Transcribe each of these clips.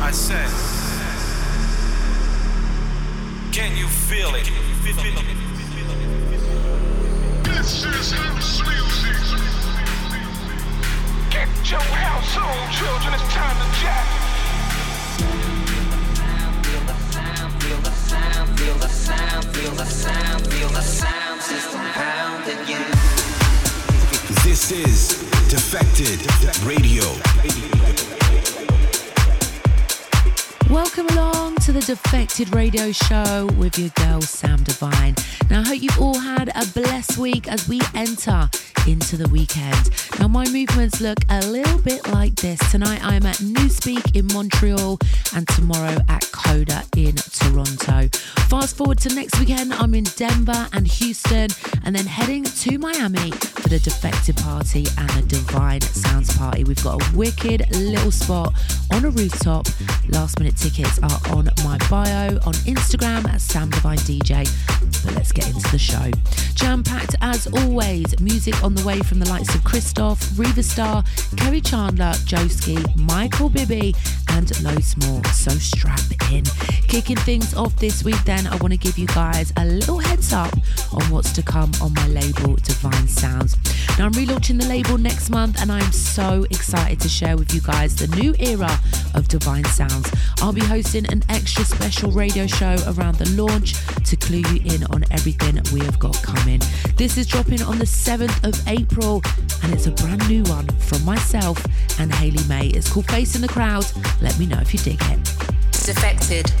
I said, can you feel it? Defected Radio Show with your girl Sam Divine. Now, I hope you've all had a blessed week as we enter into the weekend. Now, my movements look a little bit like this. Tonight, I am at Newspeak in Montreal and tomorrow at Coda in Toronto. Fast forward to next weekend, I'm in Denver and Houston, and then heading to Miami for the Defected Party and the Divine Sounds Party. We've got a wicked little spot on a rooftop. Last minute tickets are on my bio on Instagram at Sam Divine DJ. But let's get into the show. Jam packed as always. Music on the way from the likes of Christoph, Riva Starr, Kerri Chandler, Joski, Michael Bibi, and loads more. So strap in. Kicking things off this week, then I want to give you guys a little heads up on what's to come on my label Divine Sounds. Now I'm relaunching the label next month, and I'm so excited to share with you guys the new era of Divine Sounds. I'll be hosting an extra special radio show around the launch to clue you in on everything we have got coming. This is dropping on the 7th of April, and it's a brand new one from myself and Haley May. It's called Facing the Crowd. Let me know if you dig it. Defected.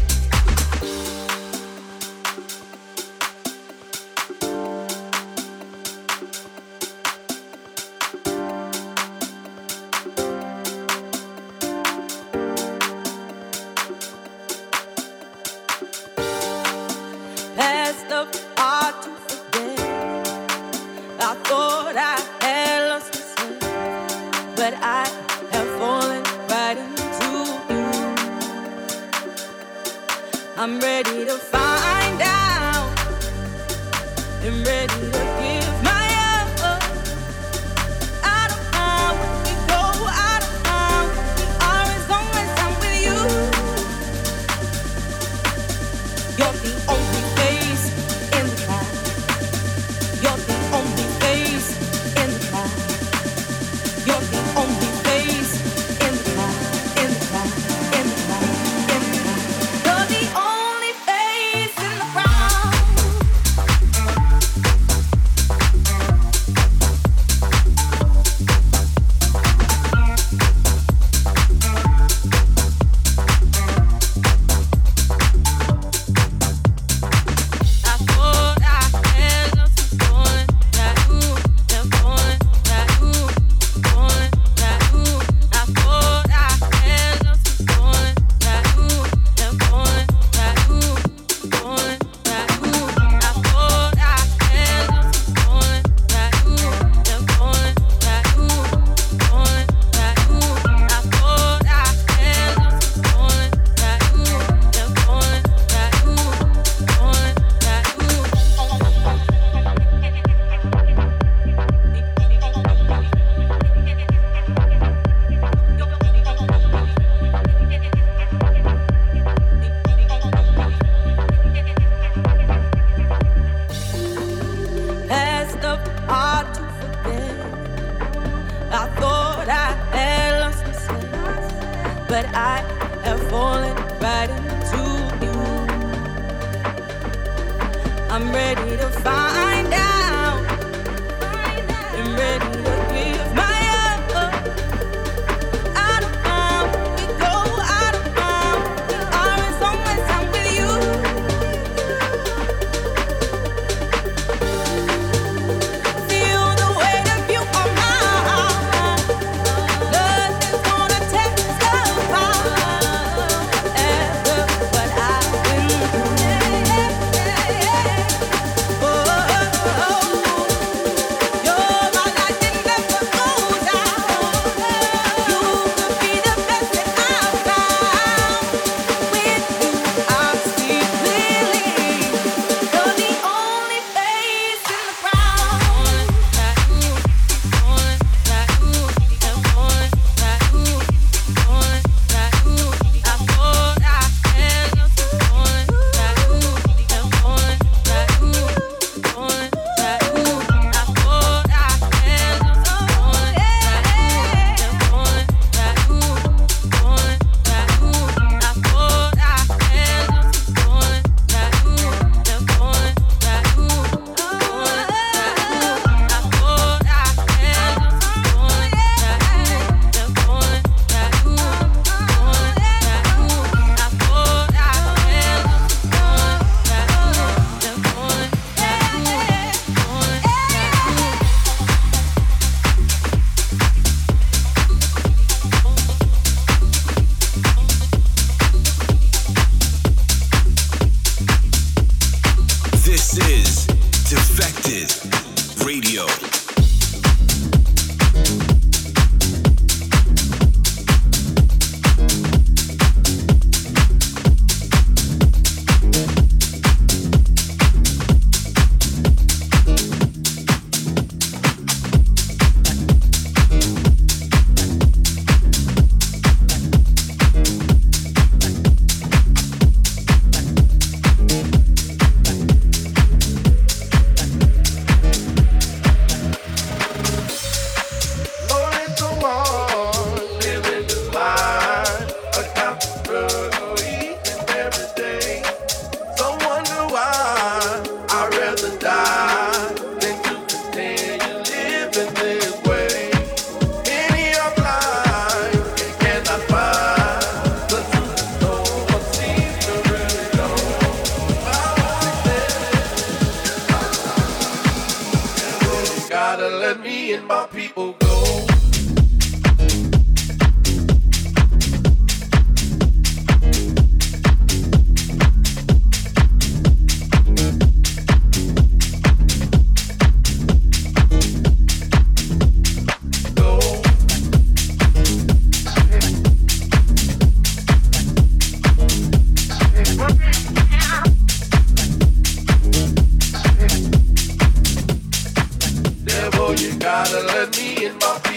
Gotta let me in my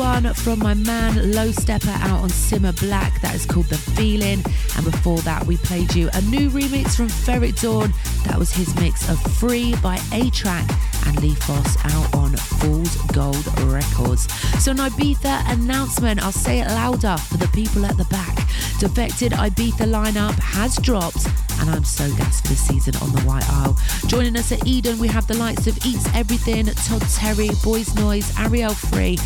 one from my man Low Steppa out on Simma Black that is called The Feeling. And before that, we played you a new remix from Ferreck Dawn. That was his mix of Free by A-Trak and Leafos out on Fool's Gold Records. So, an Ibiza announcement, I'll say it louder for the people at the back. Defected Ibiza lineup has dropped, I'm so gassed the season on the White Isle. Joining us at Eden, we have the likes of Eats Everything, Todd Terry, Boys Noize, Ariel Free,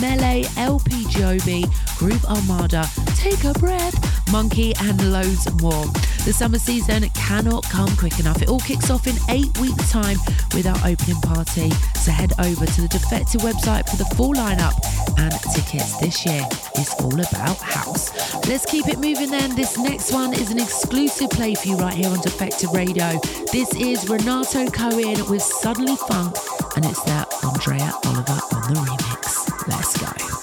Melee, LP Giobbi, Groove Armada, Take a Breath, Monkey, and loads more. The summer season cannot come quick enough. It all kicks off in eight weeks' time with our opening party. So head over to the Defected website for the full lineup and tickets. This year is all about house. Let's keep it moving then. This next one is an exclusive play for you right here on Defected Radio. This is Renato Cohen with Suddenly Funk, and it's that Andrea Oliva on the remix. Let's go.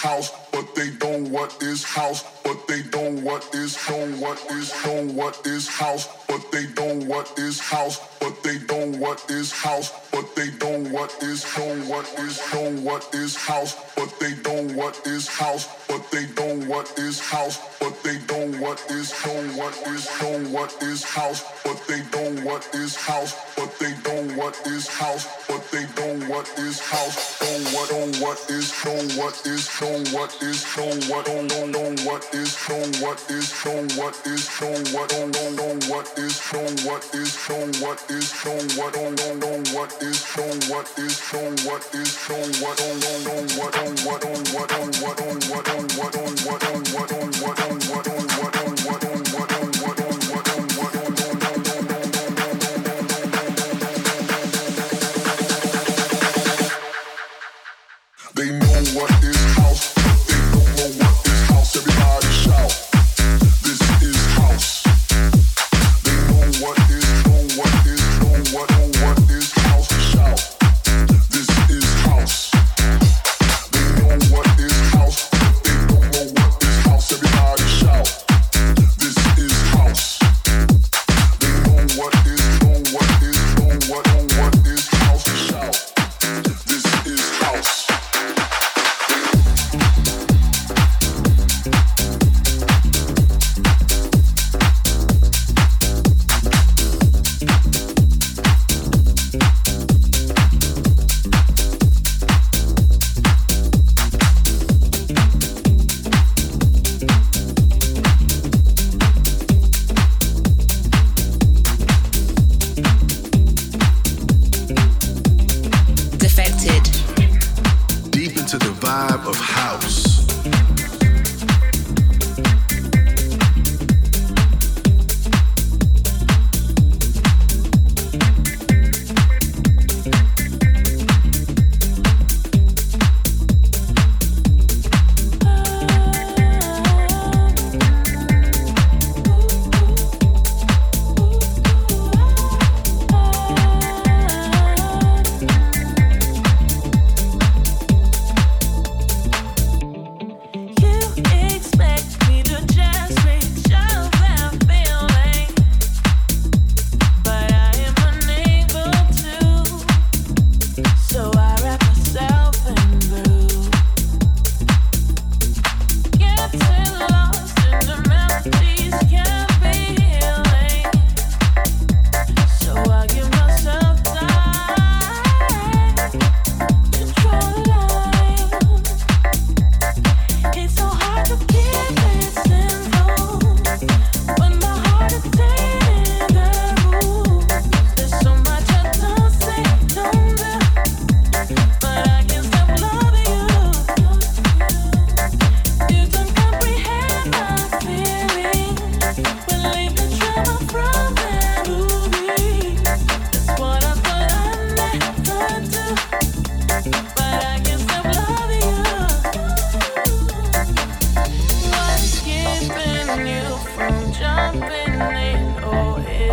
House, but they know what is house, but they know what is know what is know what is house, but they know what is house, but they know what is house, but they know what is know what is know what is house, but they know what is house, but they know what is house, but they know what is know what is know what is house, but they know what is house, but they know what is house, but they know what is house, know what know what is know what is know what is know what know know know what is know what is know what is know what know know know what is know what is know what is know what know know know what is know what is know what is know what know know know what know what know what know what know what know what know what know what know what know what know what know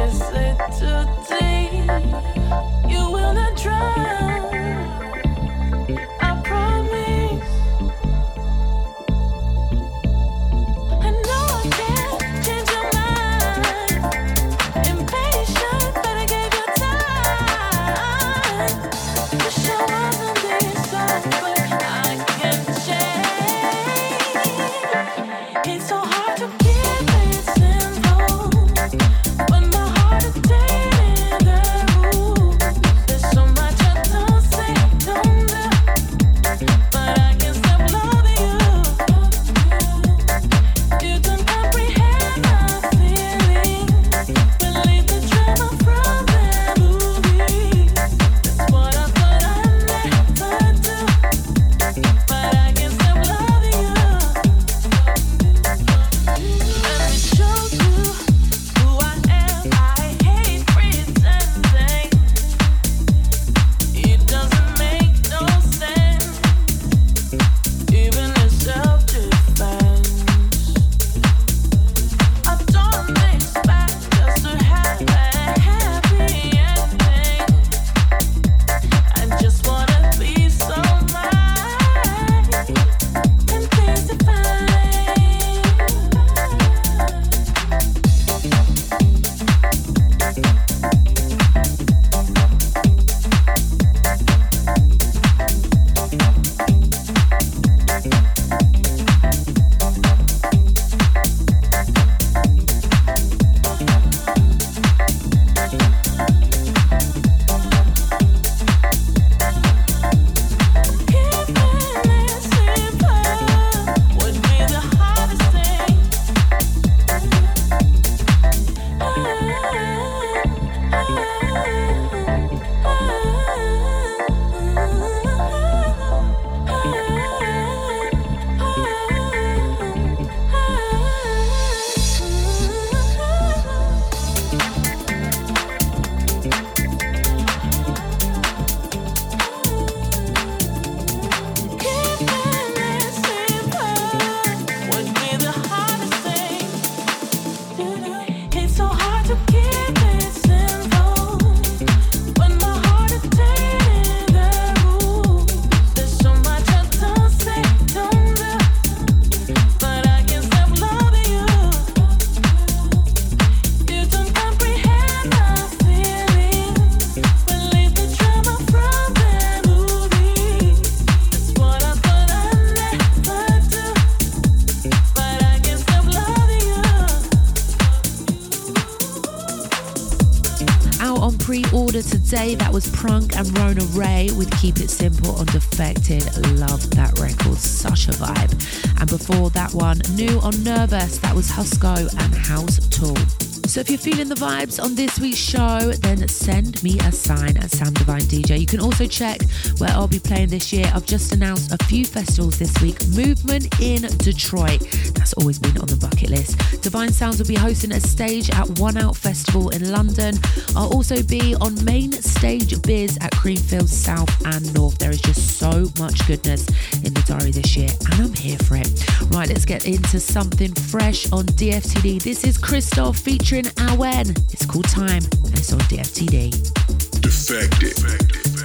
listen to this. Today. That was Prunk and Rona Ray with Keep It Simple on Defected. Love that record, such a vibe. And before that one, new on Nervous, that was Husko and House Tool. So if you're feeling the vibes on this week's show, then send me a sign at Sam Divine DJ. You can also check where I'll be playing this year. I've just announced a few festivals this week. Movement in Detroit. That's always been on the bucket list. Divine Sounds will be hosting a stage at One Out Festival in London. I'll also be on main stage biz at Creamfields South and North. There is just so much goodness in the diary this year, and I'm here for it. Right, let's get into something fresh on DFTD. This is Christoph featuring Awen. It's called Time, and it's on DFTD. Defected.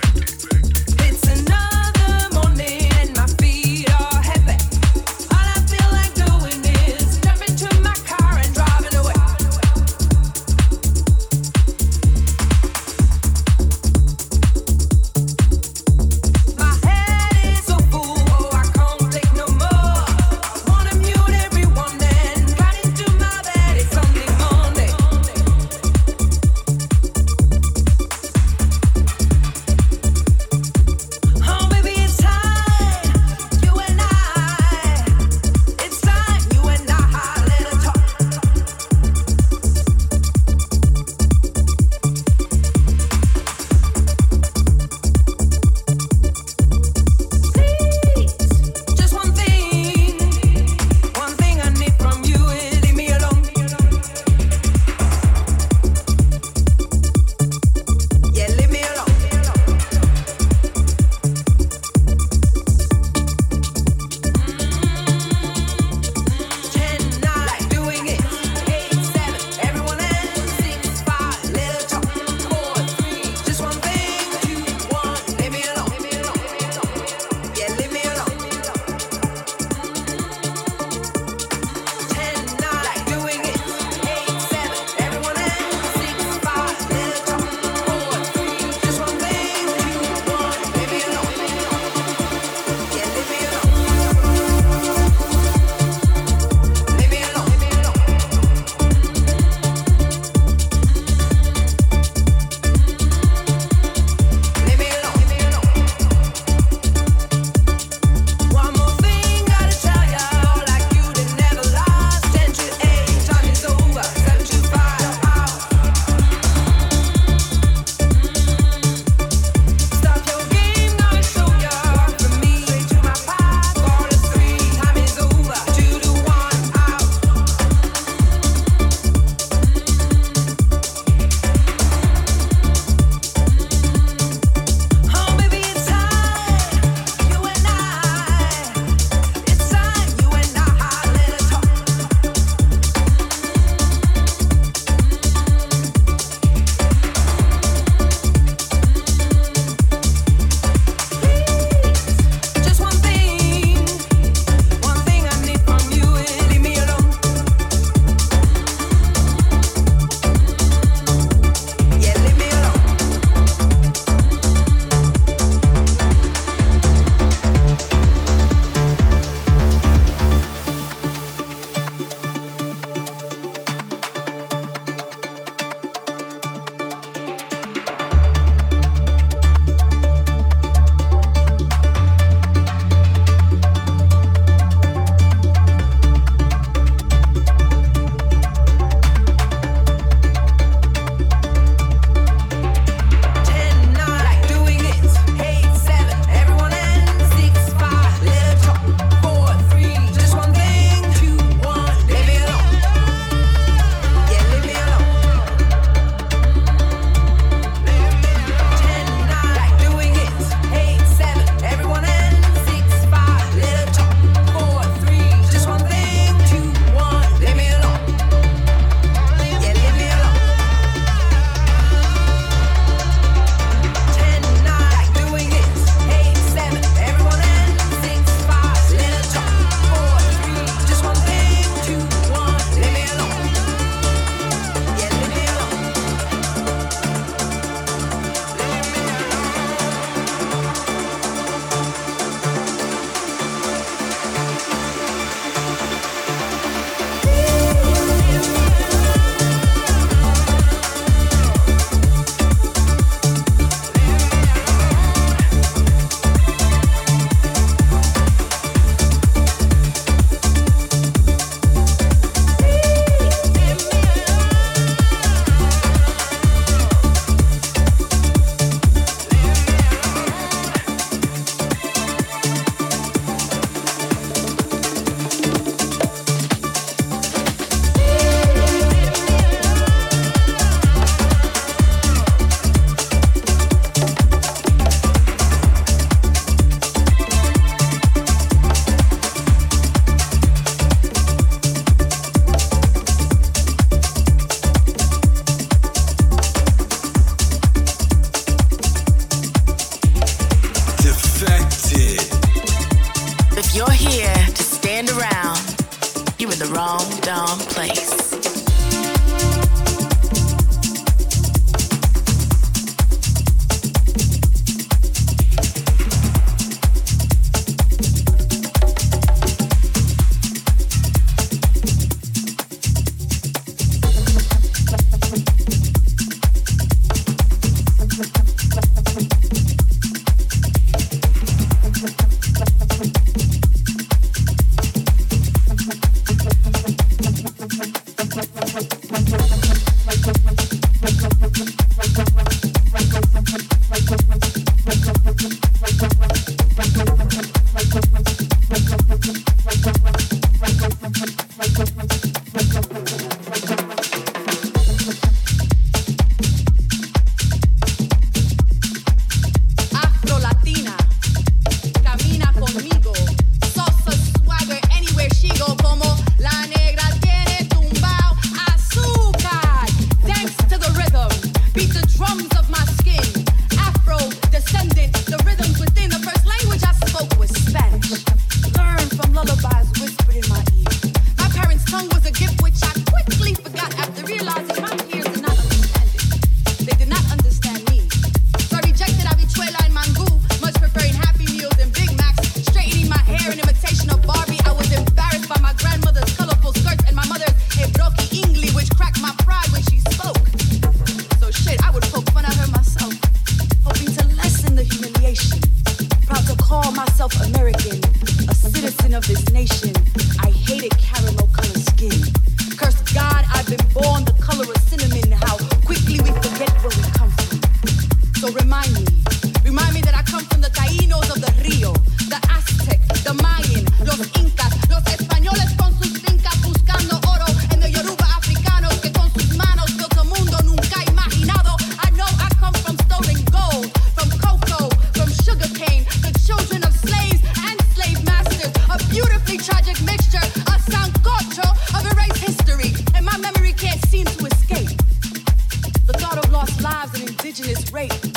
indigenous rape.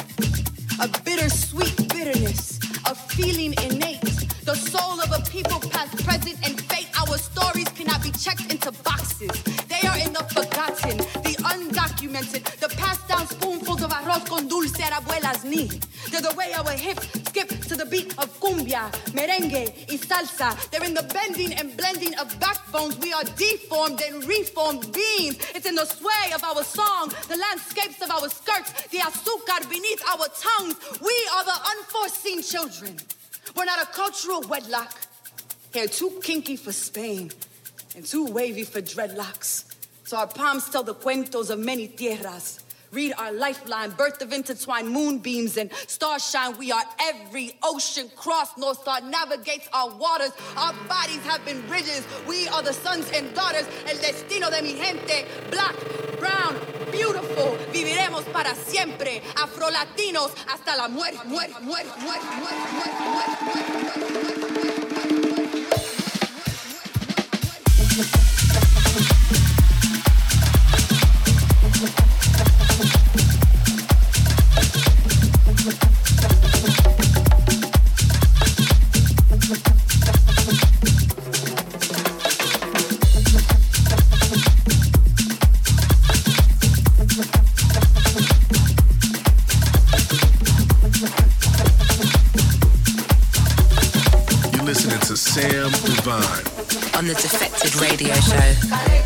Merengue, y salsa. They're in the bending and blending of backbones. We are deformed and reformed beings. It's in the sway of our song, the landscapes of our skirts, the azúcar beneath our tongues. We are the unforeseen children. We're not a cultural wedlock. Hair too kinky for Spain and too wavy for dreadlocks. So our palms tell the cuentos of many tierras. Read our lifeline, birth of intertwined moonbeams and starshine. We are every ocean crossed. North Star navigates our waters. Our bodies have been bridges. We are the sons and daughters. El destino de mi gente. Black, brown, beautiful. Viviremos para siempre. Afro-latinos hasta la muerte. Muerte, muerte, muerte, muerte, muerte, muerte, muerte, muerte, listening to Sam Divine. On the Defected Radio Show.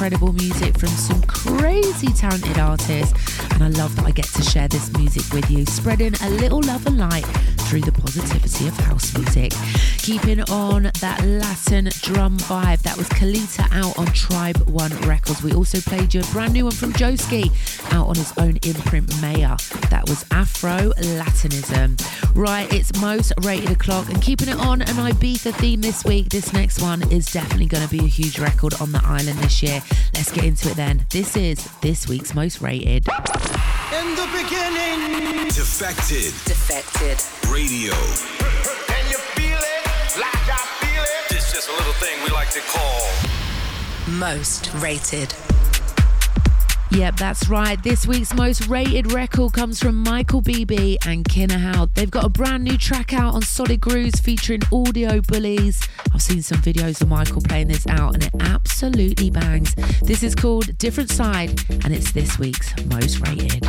Incredible music from some crazy talented artists. And I love that I get to share this music with you, spreading a little love and light through the positivity of house music. Keeping on that Latin drum vibe, that was Kalita out on Tribe One Records. We also played you a brand new one from Joeski out on his own imprint Maya. That was Afro Latinism. Right, it's most rated o'clock and keeping it on an Ibiza theme this week. This next one is definitely going to be a huge record on the island this year. Let's get into it then. This is this week's most rated. In the beginning, Defected Defected. Radio. Can you feel it? Like I feel it? It's just a little thing we like to call. Most rated. Yep, that's right. This week's most rated record comes from Michael Bibi and KinAhau. They've got a brand new track out on Solid Grooves featuring Audio Bullys. I've seen some videos of Michael playing this out and it absolutely bangs. This is called Different Side and it's this week's most rated.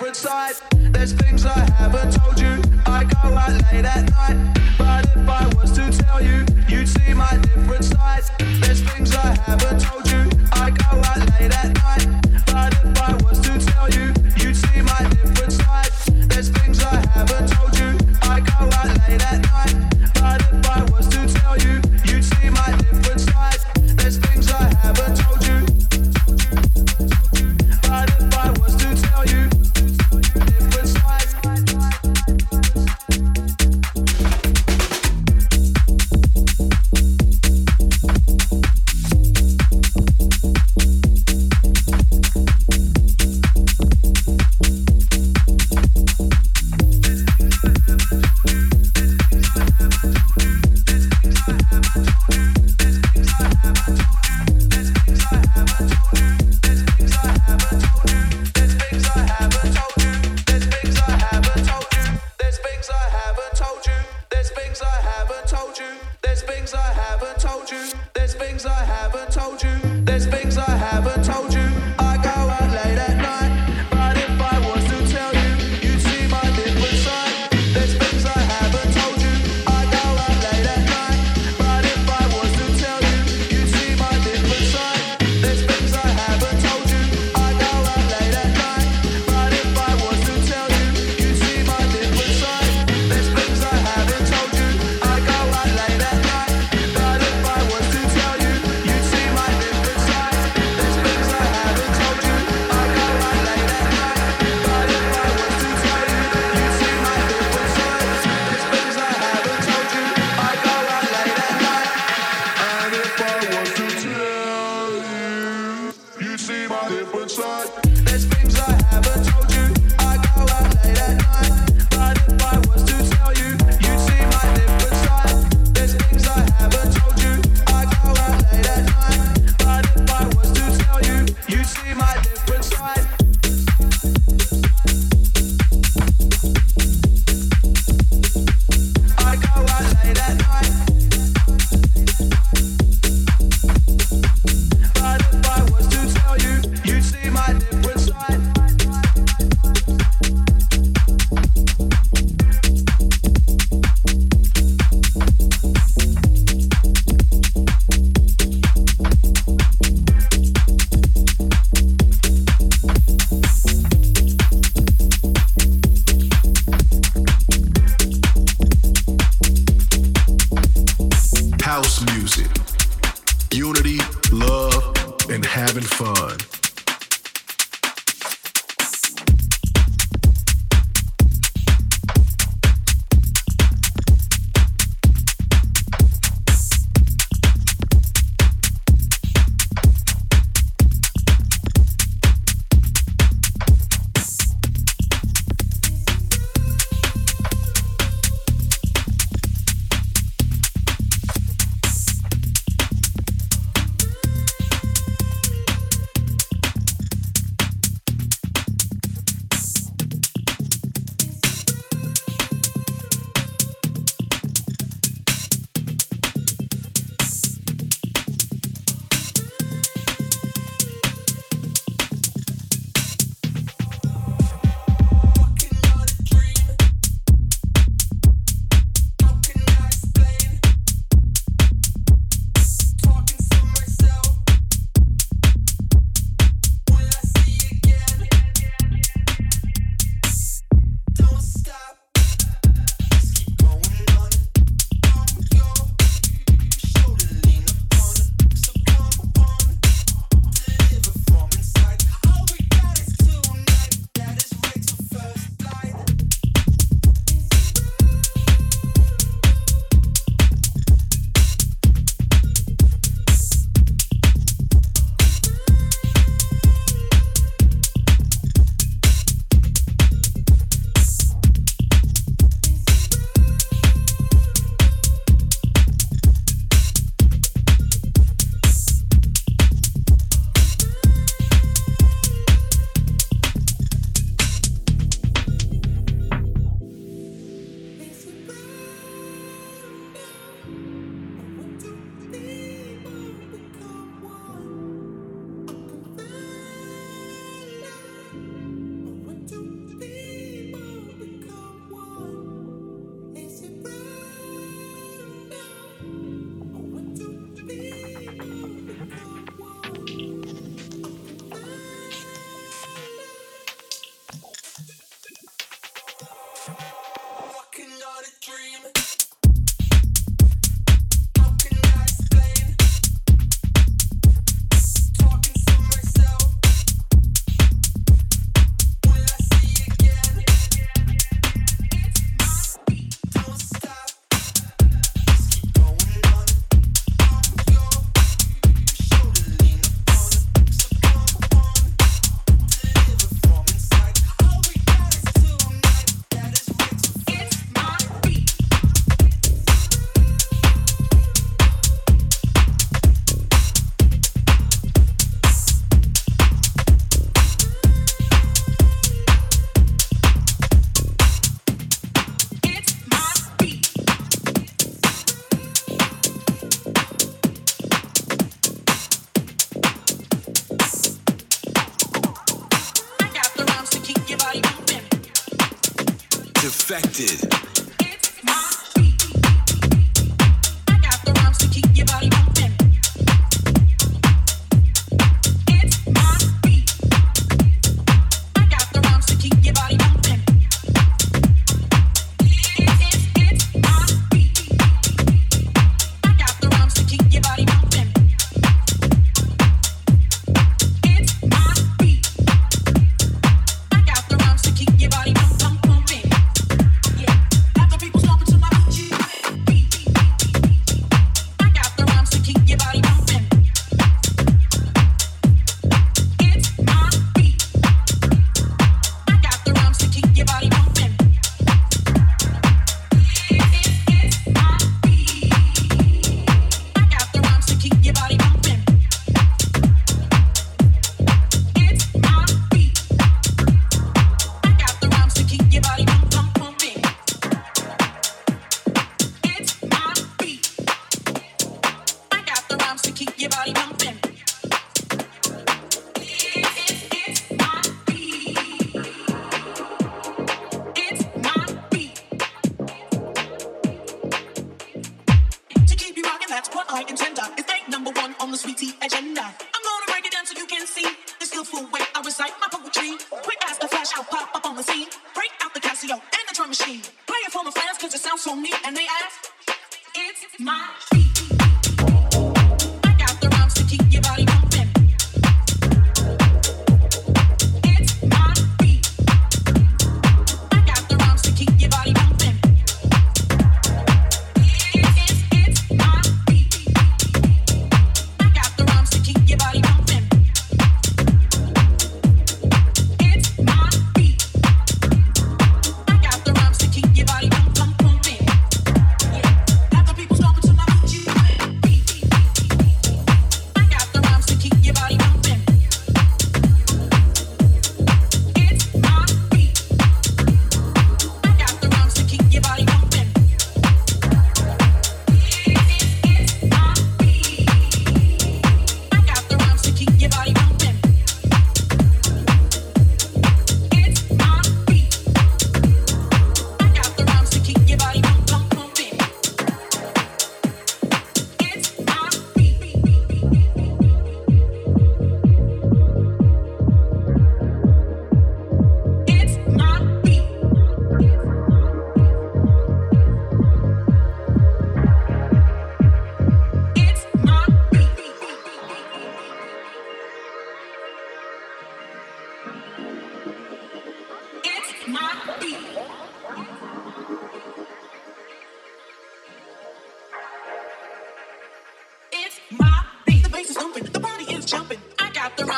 My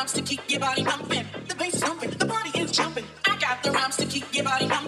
rhymes to keep your body pumping. The bass is pumping, the party is jumping. I got the rhymes to keep your body pumping.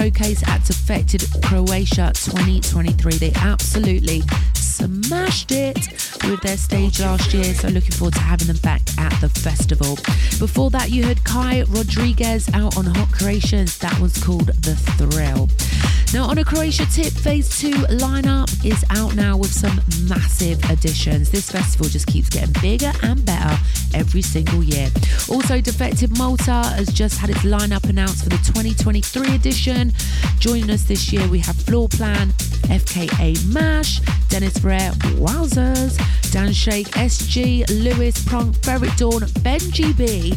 Showcase at Defected Croatia 2023. They absolutely smashed it with their stage last year, so looking forward to having them back at the festival. Before that, you heard Kai Rodriguez out on Hot Creations. That one's called The Thrill. Now, on a Croatia tip, Phase 2 lineup is out now with some massive additions. This festival just keeps getting bigger and better every single year. Also, Defected Malta has just had its lineup announced for the 2023 edition. Joining us this year, we have Floor Plan, FKA Mash, Dennis Rare, Wowzers, Dan Shake, SG, Lewis, Prunk, Ferreck Dawn, Benji B.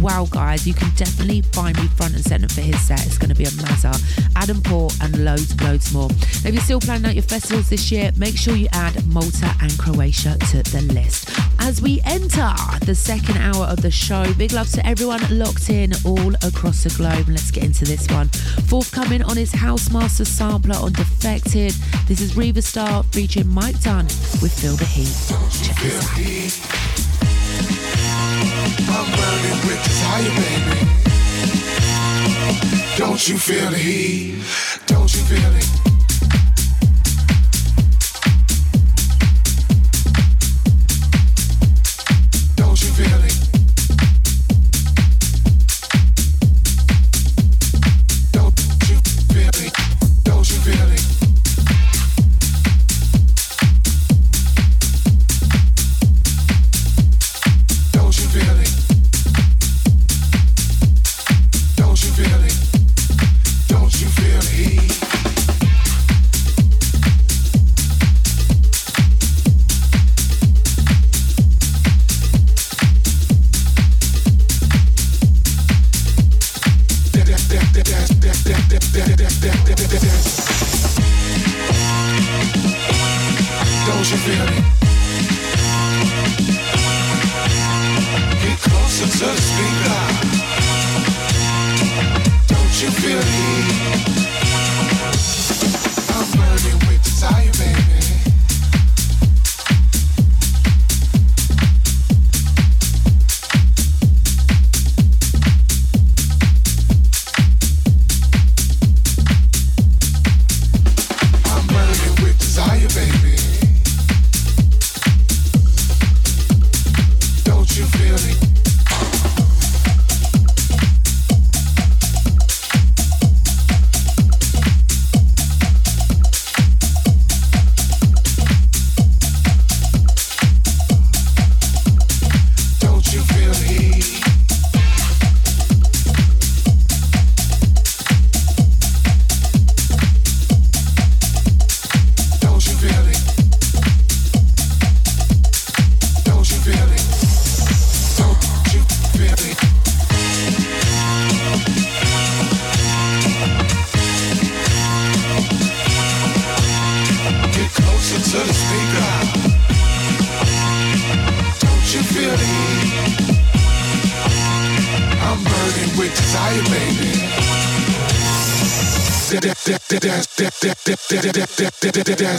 Wow, guys, you can definitely find me front and centre for his set. It's going to be a mazza. Adam Port and loads, loads more. If you're still planning out your festivals this year, make sure you add Malta and Croatia to the list. As we enter the second hour of the show, big love to everyone locked in all across the globe. Let's get into this one. Forthcoming on his Housemaster sampler on Defected. This is Riva Starr featuring Mike Dunn with Feel the Heat. Check this out. I'm burning with desire, baby. Don't you feel the heat? Don't you feel it?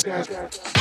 Don't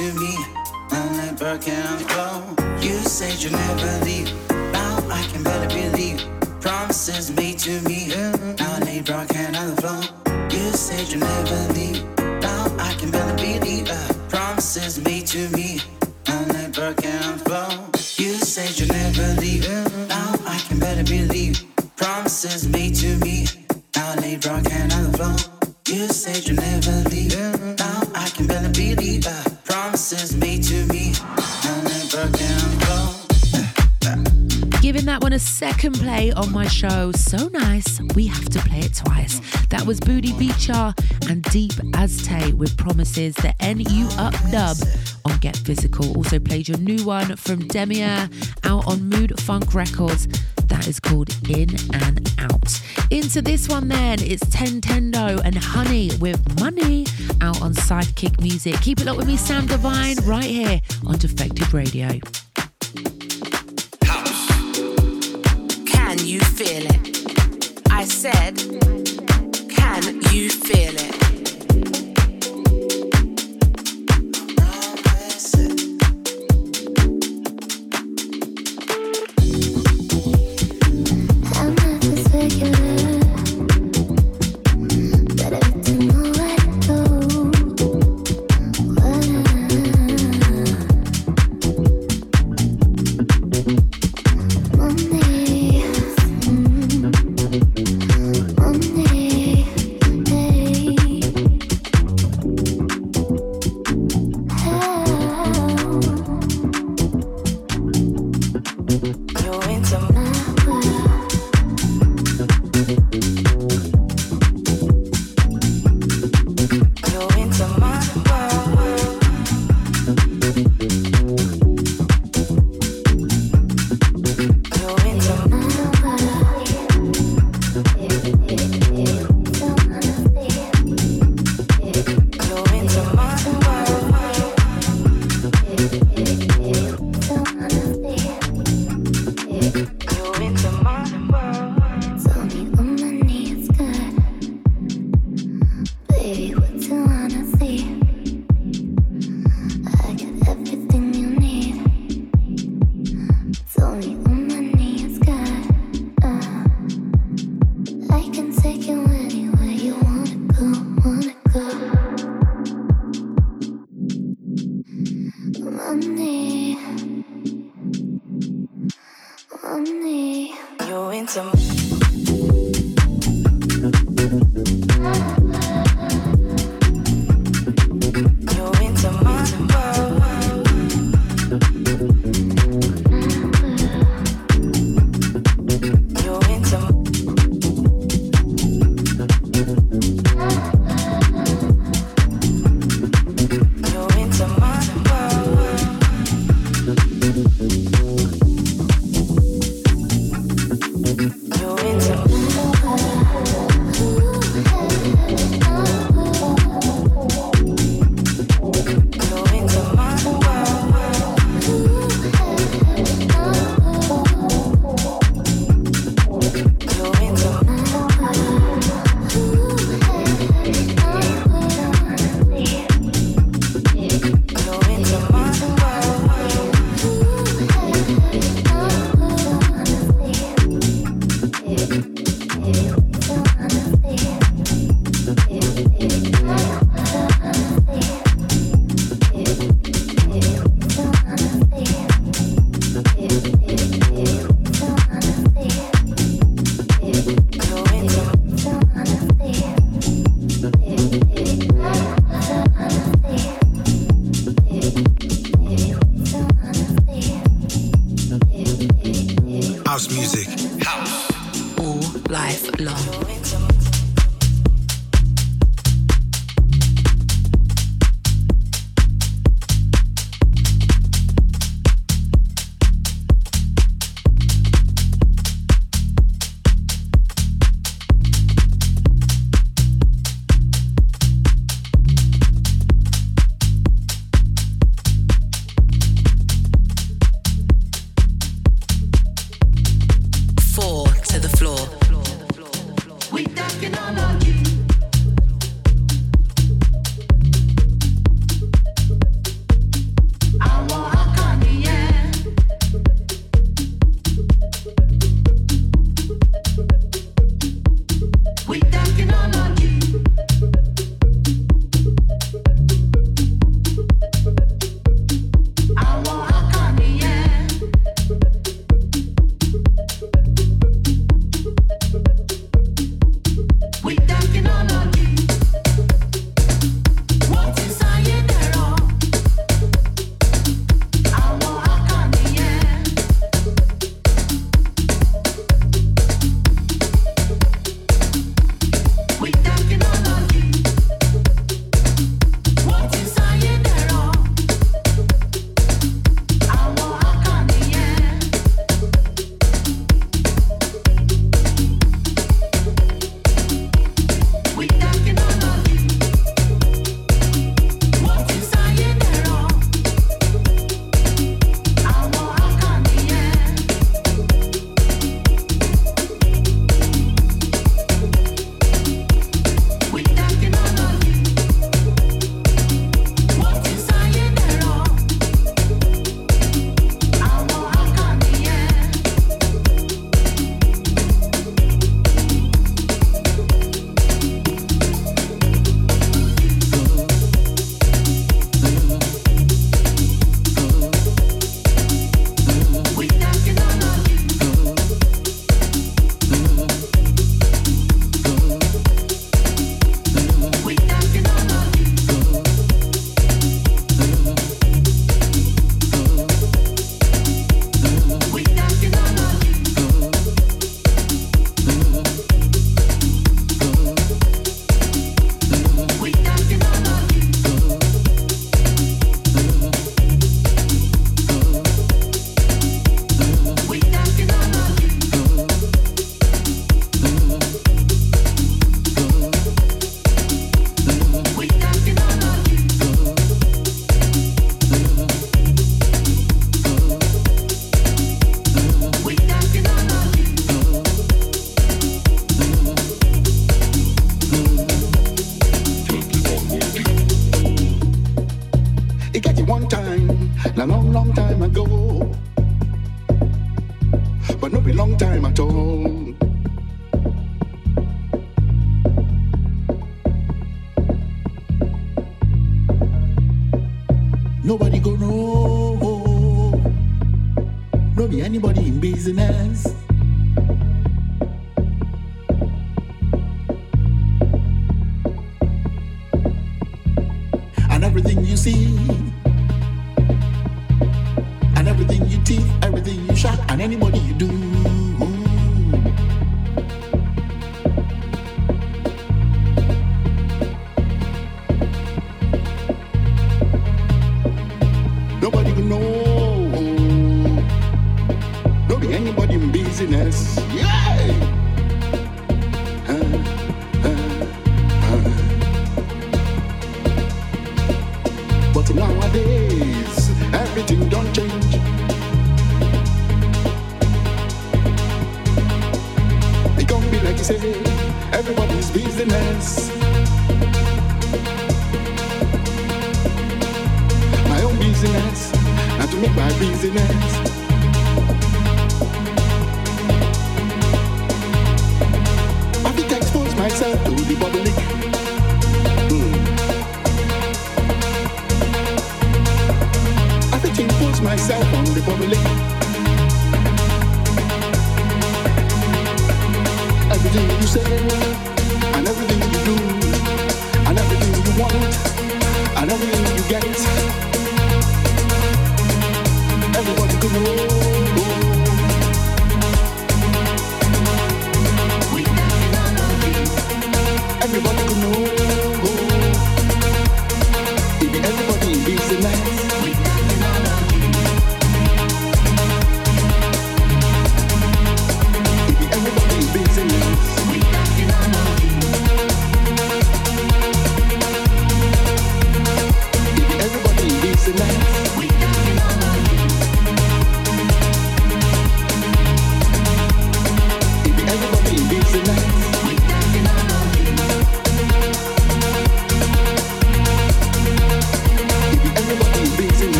to me, I'm like broken And Deep Azte with Promises, the NU Up dub on Get Physical. Also played your new one from Demia out on Mood Funk Records. That is called In and Out. Into this one then, it's Ten Tendo and Honey with Money out on Sidekick Music. Keep it up with me, Sam Divine, right here on Defected Radio.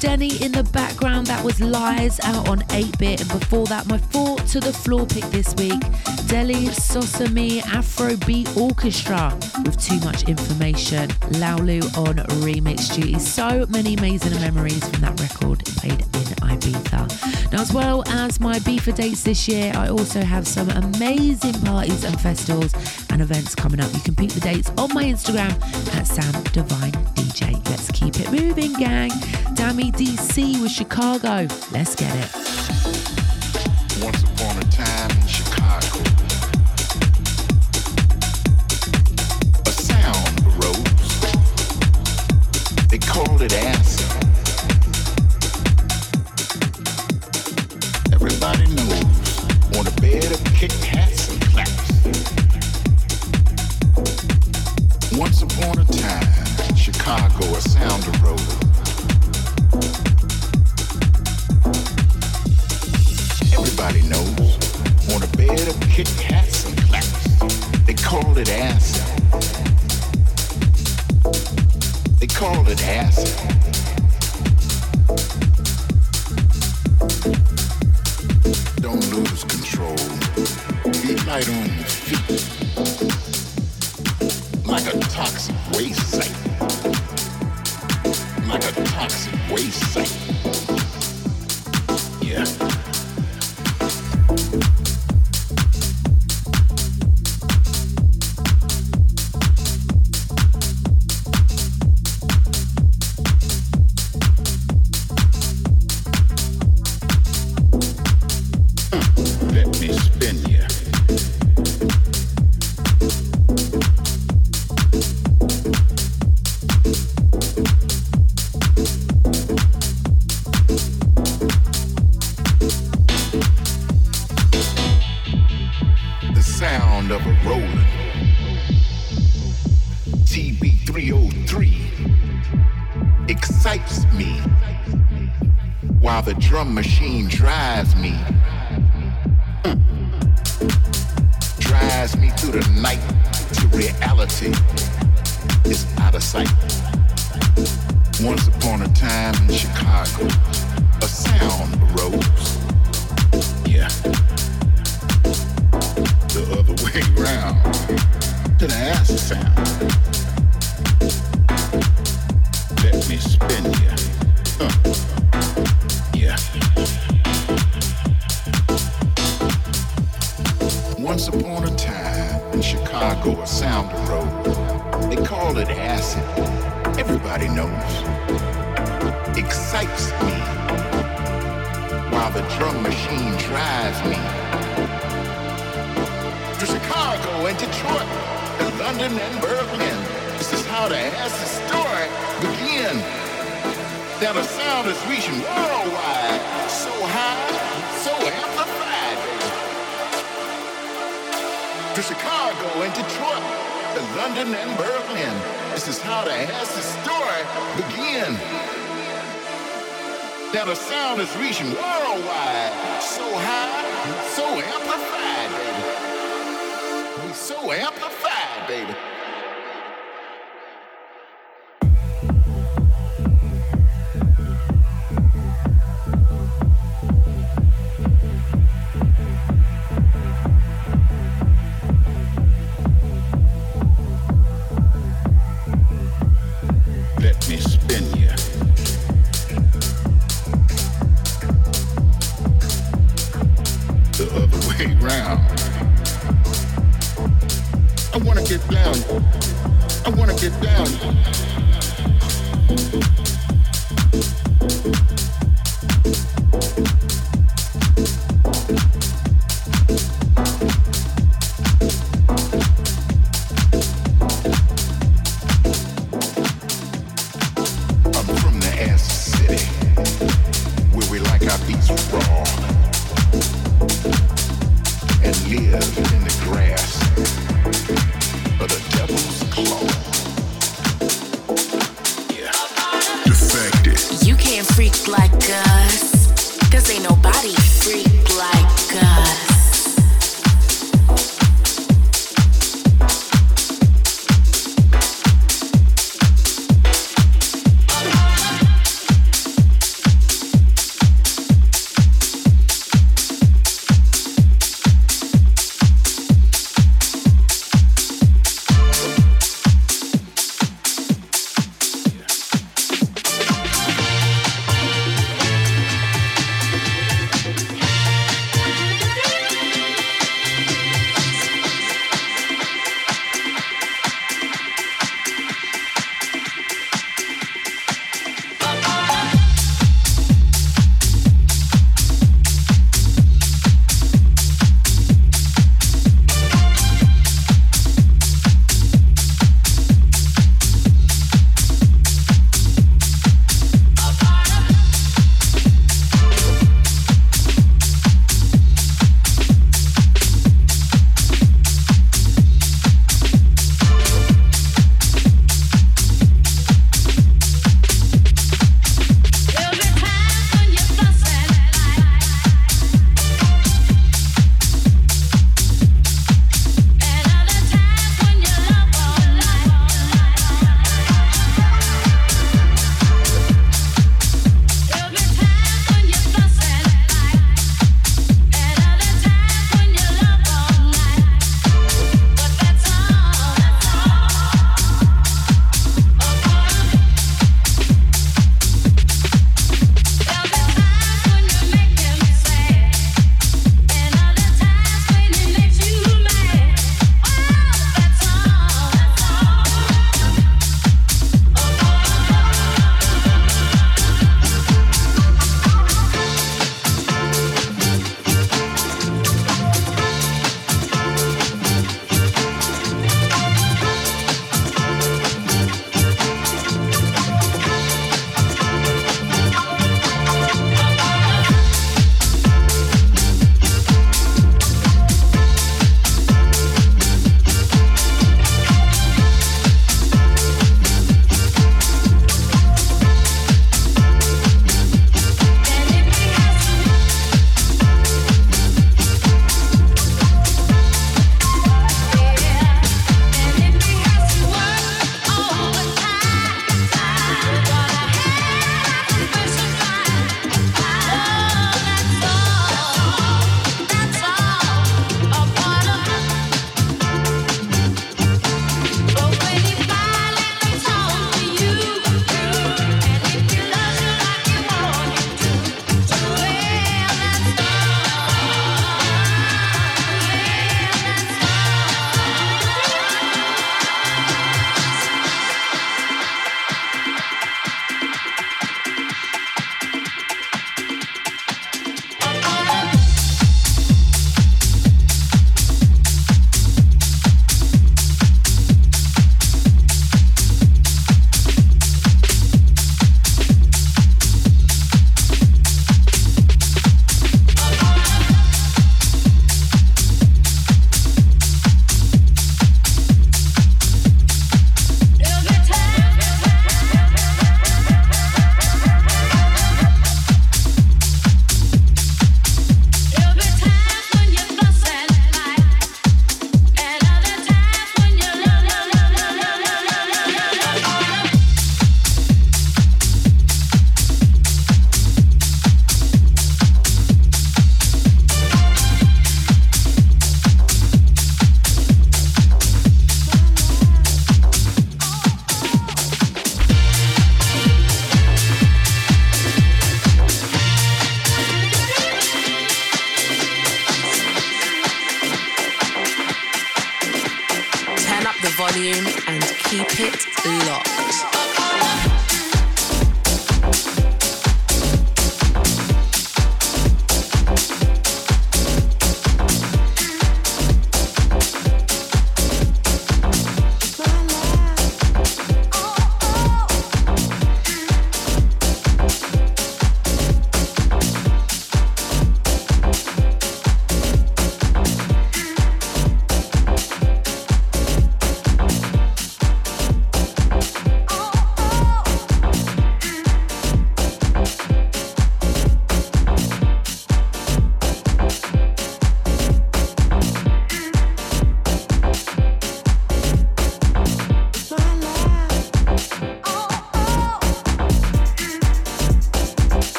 Denny in the background. That was Lies out on 8 bit. And before that, my four to the floor pick this week Dele Sosimi Afrobeat Orchestra with Too Much Information. Laolu on remix duty. So many amazing memories from that record. It played Ibiza. Now, as well as my Ibiza dates this year, I also have some amazing parties and festivals and events coming up. You can peek the dates on my Instagram at Sam Divine DJ. Let's keep it moving, gang. Dammy DC with Chicago. Let's get it. Once upon a time.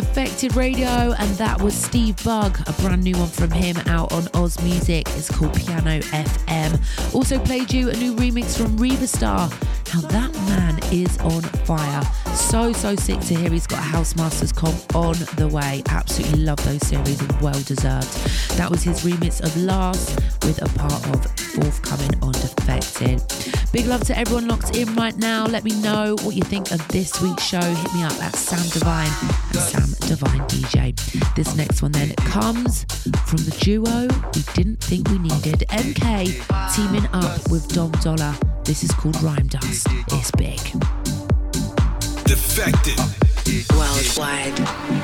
Defected Radio, and that was Steve Bug, a brand new one from him out on Oz Music. It's called Piano FM. Also played you a new remix from Riva Starr. Now that man is on fire. So, so sick to hear he's got a House Masters comp on the way. Absolutely love those series, and well deserved. That was his remix of Last with a part of forthcoming on Defected. Big love to everyone locked in right now. Let me know what you think of this week's show. Hit me up at Sam Divine Divine DJ. This next one then comes from the duo we didn't think we needed. MK teaming up with Dom Dolla. This is called Rhyme Dust. It's big. Defected. Worldwide.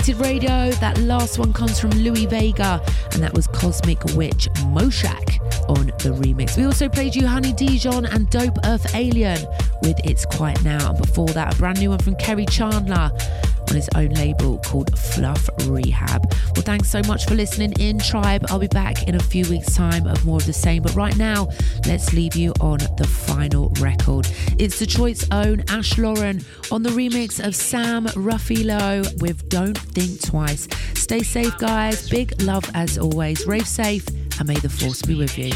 On Defected Radio. That last one comes from Louie Vega, and that was Cosmic Witch Moshak on the remix. We also played you Honey Dijon and Dope Earth Alien with It's Quiet Now, and before that, a brand new one from Kerri Chandler on his own label called Fluff Rehab. Well, thanks so much for listening in, Tribe. I'll be back in a few weeks' time of more of the same. But right now, let's leave you on the final record. It's Detroit's own Ash Lauryn on the remix of Sam Ruffillo with Don't Think Twice. Stay safe, guys. Big love as always. Rave safe, and may the force be with you.